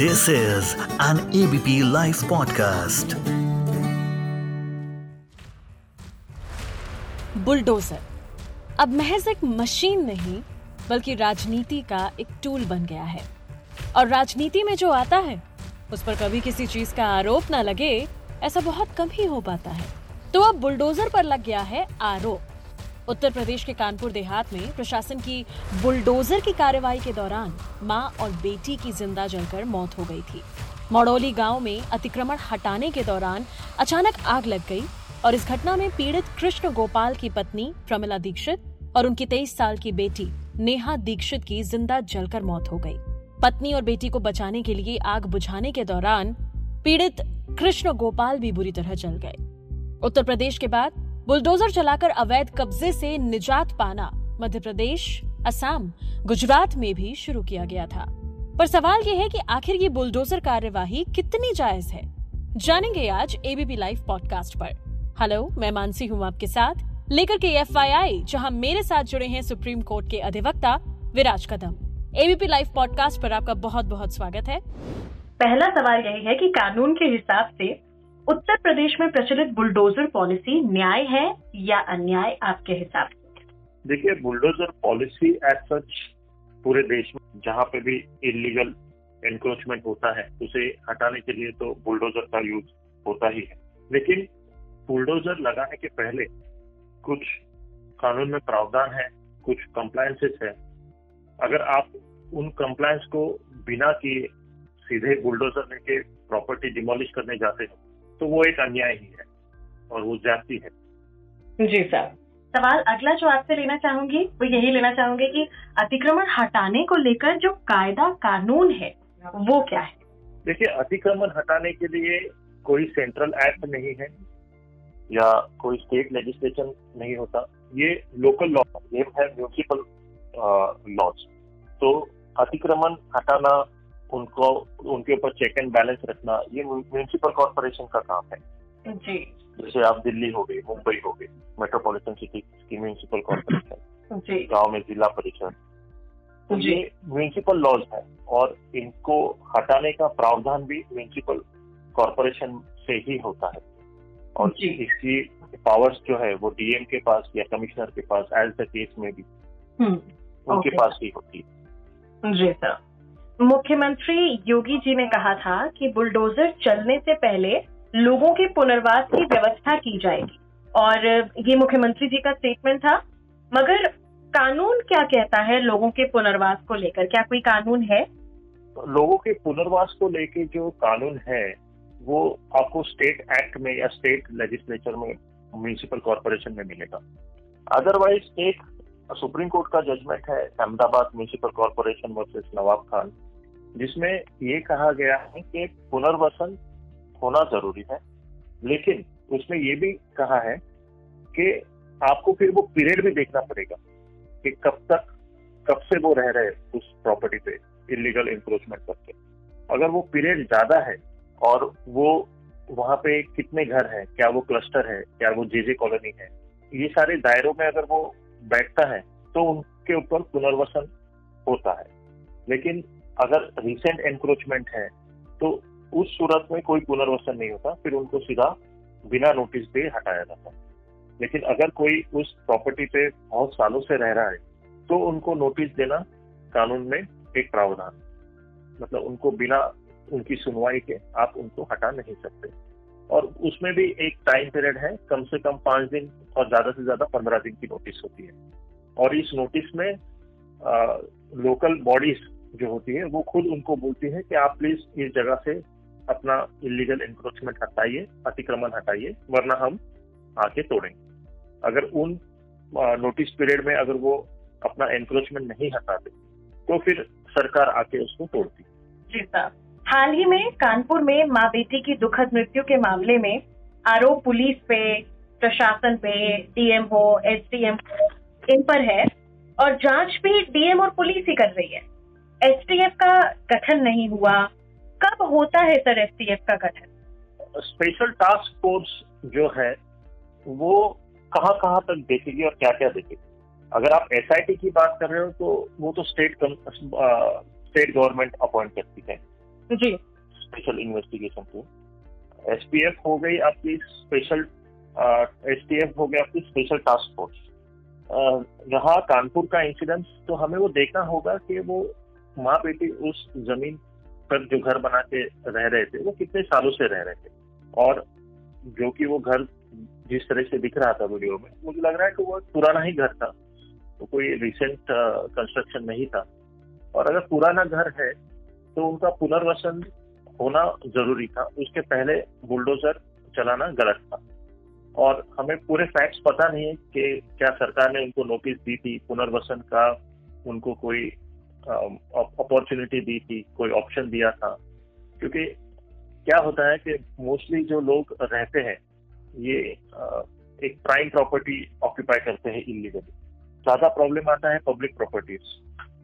This is an ABP Life podcast. Bulldozer अब महज एक मशीन नहीं, बल्कि राजनीति का एक टूल बन गया है। और राजनीति में जो आता है, उस पर कभी किसी चीज़ का आरोप ना लगे, ऐसा बहुत कम ही हो पाता है। तो अब बुलडोजर पर लग गया है आरोप। उत्तर प्रदेश के कानपुर देहात में प्रशासन की बुलडोजर की कार्रवाई के दौरान माँ और बेटी की ज़िंदा जलकर मौत हो गई थी। मौड़ौली गाँव में अतिक्रमण हटाने के दौरान अचानक आग लग गई और इस घटना में पीड़ित कृष्ण गोपाल की पत्नी प्रमिला दीक्षित और उनकी तेईस साल की बेटी नेहा दीक्षित की ज़िंदा जलकर मौत हो गई। पत्नी और बेटी को बचाने के लिए आग बुझाने के दौरान पीड़ित कृष्ण गोपाल भी बुरी तरह जल गए। उत्तर प्रदेश के बाद बुलडोजर चलाकर अवैध कब्जे से निजात पाना मध्य प्रदेश, असम, गुजरात में भी शुरू किया गया था। पर सवाल यह है कि आखिर ये बुलडोजर कार्यवाही कितनी जायज़ है? जानेंगे आज एबीपी लाइव पॉडकास्ट पर। हेलो, मैं मानसी हूँ आपके साथ। लेकर के एफ़ जहाँ मेरे साथ जुड़े हैं सुप्रीम कोर्ट के अधिवक्ता Viraj Kadam. ABP live podcast पर आपका बहुत बहुत स्वागत है। पहला सवाल यही है कि कानून के हिसाब से उत्तर प्रदेश में प्रचलित बुलडोजर पॉलिसी न्याय है या अन्याय आपके हिसाब से? देखिए, बुलडोजर पॉलिसी एज सच पूरे देश में जहाँ पे भी इलीगल एनक्रोचमेंट होता है, उसे हटाने के लिए तो बुलडोजर का यूज़ होता ही है। लेकिन बुलडोजर लगाने के पहले कुछ कानून में प्रावधान है, कुछ कंप्लायंसेस है। अगर आप उन कंप्लायंस को बिना किए सीधे बुलडोजर लेके प्रॉपर्टी डिमोलिश करने जाते हो तो वो एक अन्याय ही है और वो जाती है। जी सर। सवाल अगला जो आपसे लेना चाहूँगी वो यही लेना चाहूँगी कि अतिक्रमण हटाने को लेकर जो कायदा कानून है वो क्या है? देखिए अतिक्रमण हटाने के लिए कोई सेंट्रल एक्ट नहीं है या कोई स्टेट लेजिस्लेशन नहीं होता। ये लोकल लॉ ये है म्यूनिसिपल लॉज तो अतिक्रमण हटाना उनको उनके ऊपर चेक एंड बैलेंस रखना ये म्यूनिसिपल कॉरपोरेशन का काम है। जी। जैसे आप दिल्ली हो गई मुंबई हो गई मेट्रोपॉलिटन सिटी की म्यूनिसिपल कॉरपोरेशन गाँव में जिला परिषद। तो ये म्यूनिसिपल लॉज है और इनको हटाने का प्रावधान भी म्यूनिसिपल कॉरपोरेशन से ही होता है। और। इसकी पावर्स जो है वो डीएम के पास या कमिश्नर के पास एज द केस में भी उनके पास ही होती है। जी सर मुख्यमंत्री योगी जी ने कहा था कि बुलडोजर चलने से पहले लोगों के पुनर्वास की व्यवस्था की जाएगी। और ये मुख्यमंत्री जी का स्टेटमेंट था। मगर कानून क्या कहता है लोगों के पुनर्वास को लेकर? क्या कोई कानून है? लोगों के पुनर्वास को लेकर जो कानून है, वो आपको स्टेट एक्ट में या स्टेट लेजिस्लेचर में म्यूनिसिपल कॉरपोरेशन में मिलेगा। अदरवाइज़ एक सुप्रीम कोर्ट का जजमेंट है, Ahmedabad municipal corporation versus Nawab Khan. जिसमें ये कहा गया है कि पुनर्वसन होना ज़रूरी है। लेकिन उसमें ये भी कहा है कि आपको फिर वो पीरियड भी देखना पड़ेगा कि कब तक, कब से वो रह रहे उस प्रॉपर्टी पे इलीगल इंक्रोचमेंट करके अगर वो पीरियड ज़्यादा है और वो वहाँ पे कितने घर हैं, क्या वो क्लस्टर है, क्या वो जेजे कॉलोनी है, ये सारे दायरों में अगर वो बैठता है तो उनके ऊपर पुनर्वसन होता है। लेकिन अगर रिसेंट एनक्रोचमेंट है तो उस सूरत में कोई पुनर्वसन नहीं होता फिर उनको सीधा बिना नोटिस पे हटाया जाता लेकिन अगर कोई उस प्रॉपर्टी पे बहुत सालों से रह रहा है तो उनको नोटिस देना कानून में एक प्रावधान मतलब उनको बिना उनकी सुनवाई के आप उनको हटा नहीं सकते। और उसमें भी एक टाइम पीरियड है कम से कम पाँच दिन और ज़्यादा से ज़्यादा पंद्रह दिन की नोटिस होती है। और इस नोटिस में आ, लोकल बॉडीज जो होती है, वो खुद उनको बोलती है कि आप प्लीज़ इस जगह से अपना इलीगल इंक्रोचमेंट हटाइए, अतिक्रमण हटाइए, वरना हम आके तोड़ेंगे। अगर उन नोटिस पीरियड में अगर वो अपना एनक्रोचमेंट नहीं हटाते तो फिर सरकार आके उसको तोड़ती जी साहब हाल ही में कानपुर में माँ बेटी की दुखद मृत्यु के मामले में आरोप पुलिस पे, प्रशासन पे डीएम हो हो, इन पर है, और जाँच भी डीएम और पुलिस ही कर रही है। एसटीएफ का गठन नहीं हुआ। कब होता है सर एसटीएफ का गठन? स्पेशल टास्क फोर्स जो है वो कहाँ कहाँ तक देखेगी और क्या क्या देखेगी? अगर आप एसआईटी की बात कर रहे हो तो वो तो स्टेट स्टेट गवर्नमेंट अपॉइंट करती है। जी। स्पेशल इन्वेस्टिगेशन टीम एसपीएफ हो गई आपकी स्पेशल एसटीएफ हो गया आपकी स्पेशल टास्क फोर्स यहाँ कानपुर का इंसिडेंस तो हमें वो देखना होगा कि वो माँ बेटी उस ज़मीन पर जो घर बना के रह रहे थे, वो कितने सालों से रह रहे थे? और जो कि वो घर जिस तरह से दिख रहा था वीडियो में, मुझे लग रहा है कि वो पुराना ही घर था। तो कोई रिसेंट कंस्ट्रक्शन नहीं था। और अगर पुराना घर है तो उनका पुनर्वसन होना ज़रूरी था। उसके पहले बुलडोजर चलाना गलत था। और हमें पूरे फैक्ट्स पता नहीं है कि क्या सरकार ने उनको नोटिस दी थी, पुनर्वसन का उनको कोई अपॉर्चुनिटी दी थी, कोई ऑप्शन दिया था। क्योंकि क्या होता है कि मोस्टली जो लोग रहते हैं, ये एक प्राइम प्रॉपर्टी ऑक्यूपाई करते हैं इलीगली ज़्यादा प्रॉब्लम आता है पब्लिक प्रॉपर्टीज़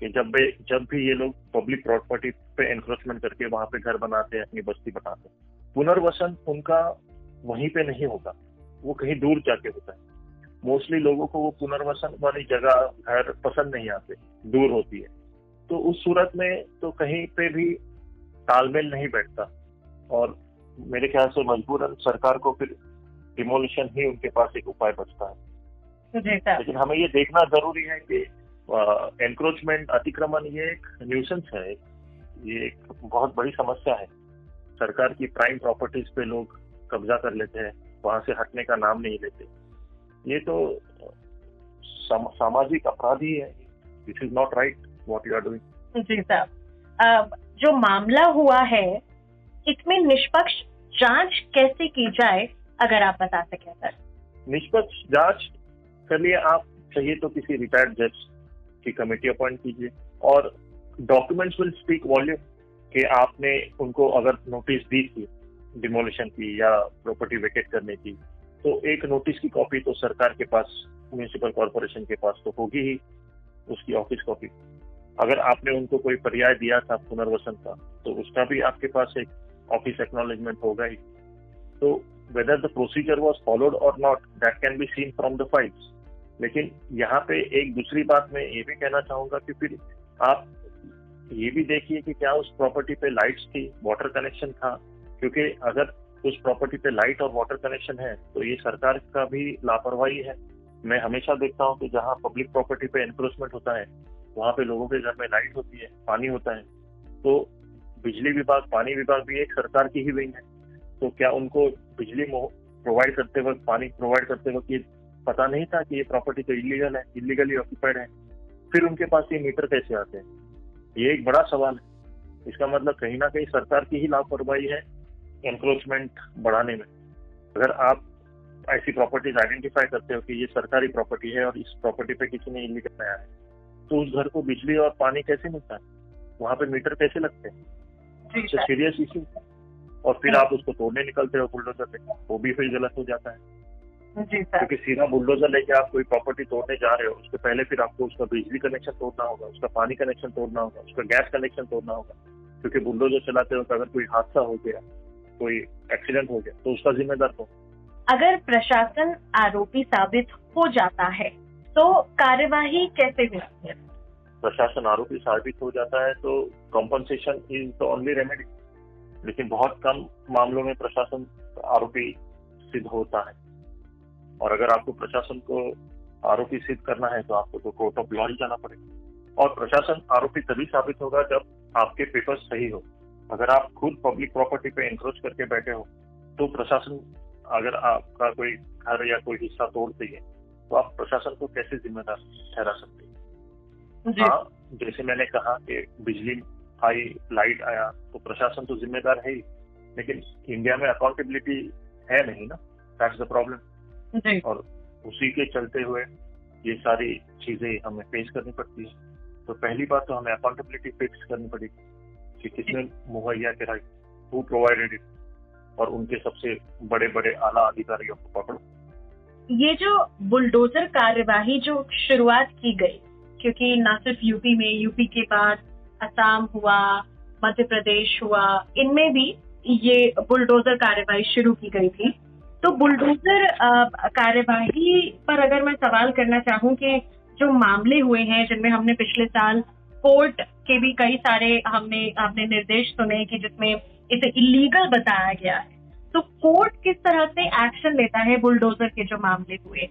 कि जब भी जब भी ये लोग पब्लिक प्रॉपर्टी पे एनक्रोचमेंट करके वहाँ पे घर बनाते हैं, अपनी बस्ती बनाते हैं, पुनर्वसन उनका वहीं पे नहीं होगा। वो कहीं दूर जाके होता है। मोस्टली लोगों को वो पुनर्वसन वाली जगह, घर पसंद नहीं आते, दूर होती है। तो उस सूरत में तो कहीं पे भी तालमेल नहीं बैठता। और मेरे ख्याल से मजबूरन सरकार को फिर डिमोलिशन ही उनके पास एक उपाय बचता है। लेकिन हमें ये देखना ज़रूरी है कि एनक्रोचमेंट अतिक्रमण ये एक न्यूसेंस है। ये एक बहुत बड़ी समस्या है। सरकार की प्राइम प्रॉपर्टीज़ पे लोग कब्जा कर लेते हैं। वहाँ से हटने का नाम नहीं लेते। ये तो सामाजिक अपराध ही। है this is not right what you are doing जी साहब। जो मामला हुआ है इसमें निष्पक्ष जाँच कैसे की जाए अगर आप बता सके सर? निष्पक्ष जाँच के लिए आप चाहिए तो किसी रिटायर्ड जज की कमेटी अपॉइंट कीजिए और डॉक्यूमेंट्स विल स्पीक वॉल्यूम कि आपने उनको अगर नोटिस दी थी डिमोलिशन की या प्रॉपर्टी वेकेट करने की तो एक नोटिस की कॉपी तो सरकार के पास म्यूनिसिपल कॉरपोरेशन के पास तो होगी ही उसकी ऑफ़िस कॉपी अगर आपने उनको कोई पर्याय दिया था पुनर्वसन का तो उसका भी आपके पास एक ऑफ़िस एक्नोलेजमेंट होगा ही। तो whether the procedure was followed और not that can be seen from the files लेकिन यहाँ पे एक दूसरी बात मैं ये भी कहना चाहूँगा कि फिर आप ये भी देखिए कि क्या उस प्रॉपर्टी पे लाइट्स थी वाटर कनेक्शन था। क्योंकि अगर उस प्रॉपर्टी पे लाइट और वाटर कनेक्शन है तो ये सरकार का भी लापरवाही है। मैं हमेशा देखता हूँ कि जहाँ पब्लिक प्रॉपर्टी पे एनक्रोचमेंट होता है वहाँ पे लोगों के घर में लाइट होती है, पानी होता है। तो बिजली विभाग, पानी विभाग भी एक सरकार की ही विंग है। तो क्या उनको बिजली प्रोवाइड करते वक्त, पानी प्रोवाइड करते वक्त ये पता नहीं था कि ये प्रॉपर्टी तो इलीगल है इलीगली ऑक्यूपाइड है? फिर उनके पास ये मीटर कैसे आते हैं? ये एक बड़ा सवाल है। इसका मतलब कहीं ना कहीं सरकार की ही लापरवाही है एनक्रोचमेंट बढ़ाने में। अगर आप ऐसी प्रॉपर्टीज़ आइडेंटिफाई करते हो कि ये सरकारी प्रॉपर्टी है और इस प्रॉपर्टी पे किसी ने इलीगल बनाया है तो उस घर को बिजली और पानी कैसे मिलता है? वहाँ पे मीटर कैसे लगते हैं? तो सीरियस इशू और फिर आप उसको तोड़ने निकलते हो बुलडोजर पे वो भी फिर गलत हो जाता है। क्योंकि सीधा बुलडोजर लेके आप कोई प्रॉपर्टी तोड़ने जा रहे हो उसके पहले फिर आपको उसका बिजली कनेक्शन तोड़ना होगा उसका पानी कनेक्शन तोड़ना होगा उसका गैस कनेक्शन तोड़ना होगा। क्योंकि बुलडोजर चलाते वक्त अगर कोई हादसा हो गया कोई एक्सीडेंट हो गया तो उसका जिम्मेदार कौन? अगर प्रशासन आरोपी साबित हो जाता है तो कार्यवाही कैसे होती है प्रशासन आरोपी साबित हो जाता है तो compensation is the only remedy लेकिन बहुत कम मामलों में प्रशासन आरोपी सिद्ध होता है। और अगर आपको प्रशासन को आरोपी सिद्ध करना है तो आपको तो कोर्ट ऑफ़ लॉ ही जाना पड़ेगा। और प्रशासन आरोपी तभी साबित होगा जब आपके पेपर्स सही हो। अगर आप खुद पब्लिक प्रॉपर्टी पे इंक्रोच करके बैठे हो तो प्रशासन अगर आपका कोई घर या कोई हिस्सा तोड़ते है तो आप प्रशासन को कैसे जिम्मेदार ठहरा सकते हैं? हाँ जैसे मैंने कहा कि बिजली आई लाइट आया तो प्रशासन तो जिम्मेदार है ही लेकिन इंडिया में अकाउंटेबिलिटी है नहीं ना? दैट्स द प्रॉब्लम और उसी के चलते हुए ये सारी चीज़ें हमें फेस करनी पड़ती है। तो पहली बात तो हमें अकाउंटेबिलिटी फिक्स करनी पड़ेगी कि किसने मुहैया कराई हु प्रोवाइडेड इट और उनके सबसे बड़े बड़े आला अधिकारियों को पकड़ो। ये जो बुलडोजर कार्यवाही जो शुरुआत की गई, क्योंकि न सिर्फ़ यूपी में, यूपी के बाद असम हुआ, मध्य प्रदेश हुआ, इनमें भी ये बुलडोजर कार्यवाही शुरू की गई थी। तो बुलडोजर कार्यवाही पर अगर मैं सवाल करना चाहूँ कि जो मामले हुए हैं, जिनमें हमने पिछले साल कोर्ट के भी कई सारे हमने आपने निर्देश सुने कि जिसमें इसे इलीगल बताया गया है तो कोर्ट किस तरह से एक्शन लेता है बुलडोजर के जो मामले हुए?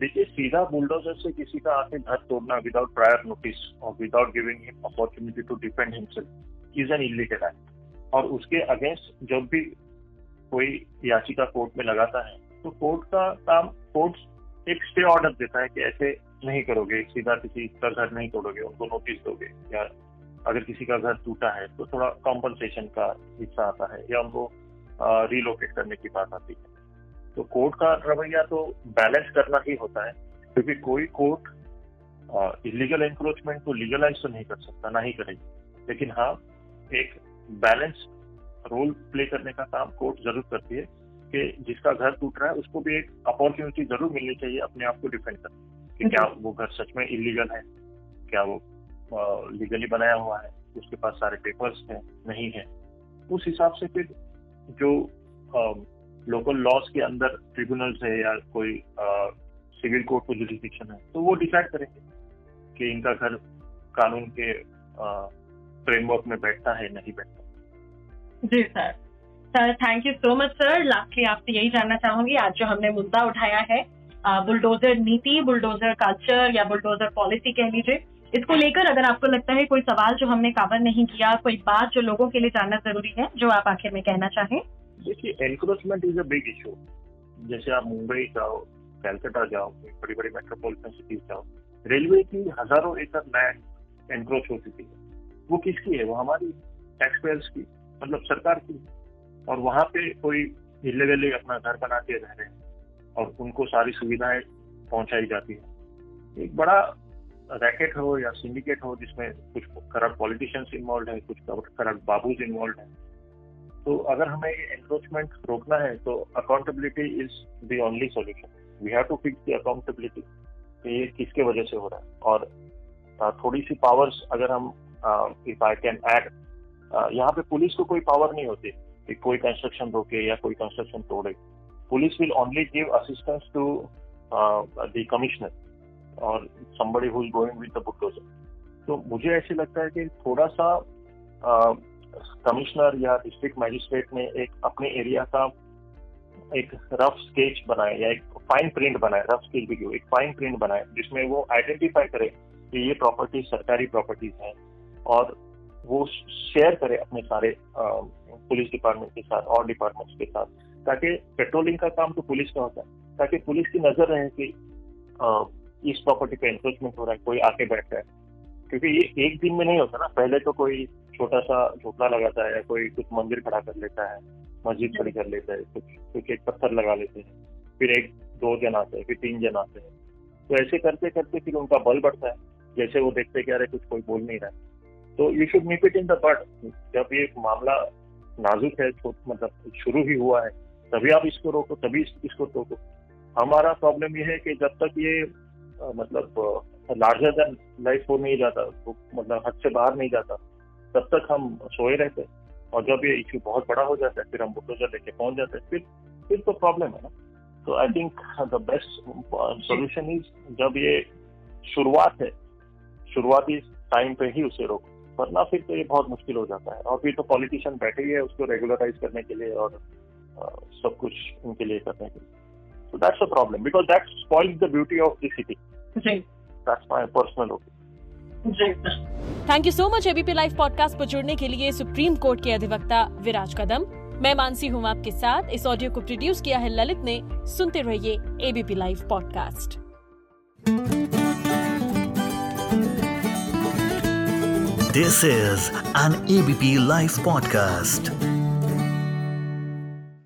देखिए, सीधा बुलडोजर से किसी का आके घर तोड़ना विदाउट प्रायर नोटिस और without giving him opportunity to defend himself is an illegal act और उसके अगेंस्ट जब भी कोई याचिका कोर्ट में लगाता है तो कोर्ट का काम कोर्ट एक स्टे ऑर्डर देता है कि ऐसे नहीं करोगे, सीधा किसी का घर नहीं तोड़ोगे, उनको नोटिस दोगे। या अगर किसी का घर टूटा है तो थोड़ा कॉम्पनसेशन का हिस्सा आता है, या उनको रिलोकेट करने की बात आती है। तो कोर्ट का रवैया तो बैलेंस करना ही होता है क्योंकि कोई कोर्ट इलीगल एनक्रोचमेंट को लीगलाइज तो नहीं कर सकता ना ही करेगी। लेकिन हाँ एक बैलेंस रोल प्ले करने का काम कोर्ट ज़रूर करती है कि जिसका घर टूट रहा है उसको भी एक अपॉर्चुनिटी ज़रूर मिलनी चाहिए अपने आप को डिफेंड करने कि क्या वो घर सच में इलीगल है क्या वो लीगली बनाया हुआ है उसके पास सारे पेपर्स हैं नहीं है। उस हिसाब से फिर जो लोकल लॉस के अंदर ट्रिब्यूनल्स है या कोई सिविल कोर्ट को जुडिस्डिक्शन है तो वो डिसाइड करेंगे कि इनका घर कानून के फ्रेमवर्क में बैठता है नहीं बैठता। जी sir sir thank you so much sir lastly आपसे यही जानना चाहूँगी, आज जो हमने मुद्दा उठाया है बुलडोजर नीति बुलडोजर कल्चर या बुलडोजर पॉलिसी कह लीजिए इसको लेकर अगर आपको लगता है कोई सवाल जो हमने कवर नहीं किया, कोई बात जो लोगों के लिए जानना ज़रूरी है, जो आप आखिर में कहना चाहें। देखिए encroachment is a big issue जैसे आप मुंबई जाओ कैलकाटा जाओ बड़ी बड़ी मेट्रोपॉलिटन सिटीज़ जाओ रेलवे की हज़ारों एकड़ लैंड एनक्रोच हो चुकी है। वो किसकी है? वो हमारी टैक्स पेयर्स की मतलब सरकार की। और वहाँ पे कोई इलीगली अपना घर बना के रह रहे हैं और उनको सारी सुविधाएँ पहुंचाई जाती है। एक बड़ा रैकेट हो या सिंडिकेट हो, जिसमें कुछ करप्ट पॉलिटिशियंस इन्वॉल्व है, कुछ करप्ट बाबूज इन्वॉल्व है। तो अगर हमें ये एनक्रोचमेंट रोकना है तो accountability is the only solution we have to fix the accountability ये किसके वजह से हो रहा है? और थोड़ी सी पावर्स अगर हम इफ़ आई कैन एड यहाँ पे पुलिस को कोई पावर नहीं होती कि कोई कंस्ट्रक्शन रोके या कोई कंस्ट्रक्शन तोड़े। Police will only give assistance to the commissioner और somebody who is going with the bulldozer. तो मुझे ऐसे लगता है कि थोड़ा सा कमिश्नर या डिस्ट्रिक्ट मैजिस्ट्रेट ने एक अपने एरिया का एक रफ स्केच बनाए या एक फाइन प्रिंट बनाए रफ स्केच भी एक फाइन प्रिंट बनाए जिसमें वो आइडेंटिफाई करे कि ये प्रॉपर्टी सरकारी प्रॉपर्टीज़ हैं और वो शेयर करे अपने सारे पुलिस डिपार्टमेंट के साथ और डिपार्टमेंट्स के साथ, ताकि पेट्रोलिंग का काम तो पुलिस का होता है, ताकि पुलिस की नज़र रहे कि इस प्रॉपर्टी पे एनक्रोचमेंट हो रहा है, कोई आके बैठता है। क्योंकि ये एक दिन में नहीं होता ना, पहले तो कोई छोटा सा झोपड़ा लगाता है कोई कुछ मंदिर खड़ा कर लेता है, मस्जिद खड़ी कर लेता है, कुछ कुछ एक पत्थर लगा लेते हैं, फिर एक, दो जन आते हैं, फिर तीन जन आते हैं। तो ऐसे करते करते फिर उनका बल बढ़ता है, जैसे वो देखते कि अरे कुछ कोई बोल नहीं रहा तो you should keep it in the but जब ये मामला नाजुक है मतलब शुरू ही हुआ है, तभी आप इसको रोको, तभी इसको रोको हमारा प्रॉब्लम ये है कि जब तक ये मतलब लार्जर देन लाइफ हो नहीं जाता तो मतलब हद से बाहर नहीं जाता। तब तक हम सोए रहते और जब ये इश्यू बहुत बड़ा हो जाता है, फिर हम बुलडोजर लेके पहुँच जाते हैं, फिर फिर तो प्रॉब्लम है ना। तो I think the best solution is जब ये शुरुआत है, शुरुआती टाइम पे ही उसे रोको, वरना फिर तो ये बहुत मुश्किल हो जाता है। और फिर तो पॉलिटिशियन बैठे ही है उसको रेगुलराइज करने के लिए और सब कुछ उनके लिए करने के लिए। So that's a problem because that spoils the beauty of the city. जी. That's my personal opinion. Thank you so much ABP live podcast पर जुड़ने के लिए सुप्रीम कोर्ट के अधिवक्ता विराज कदम मैं मानसी हूँ आपके साथ इस ऑडियो को प्रोड्यूस किया है ललित ने सुनते रहिए ABP live podcast this is an ABP live podcast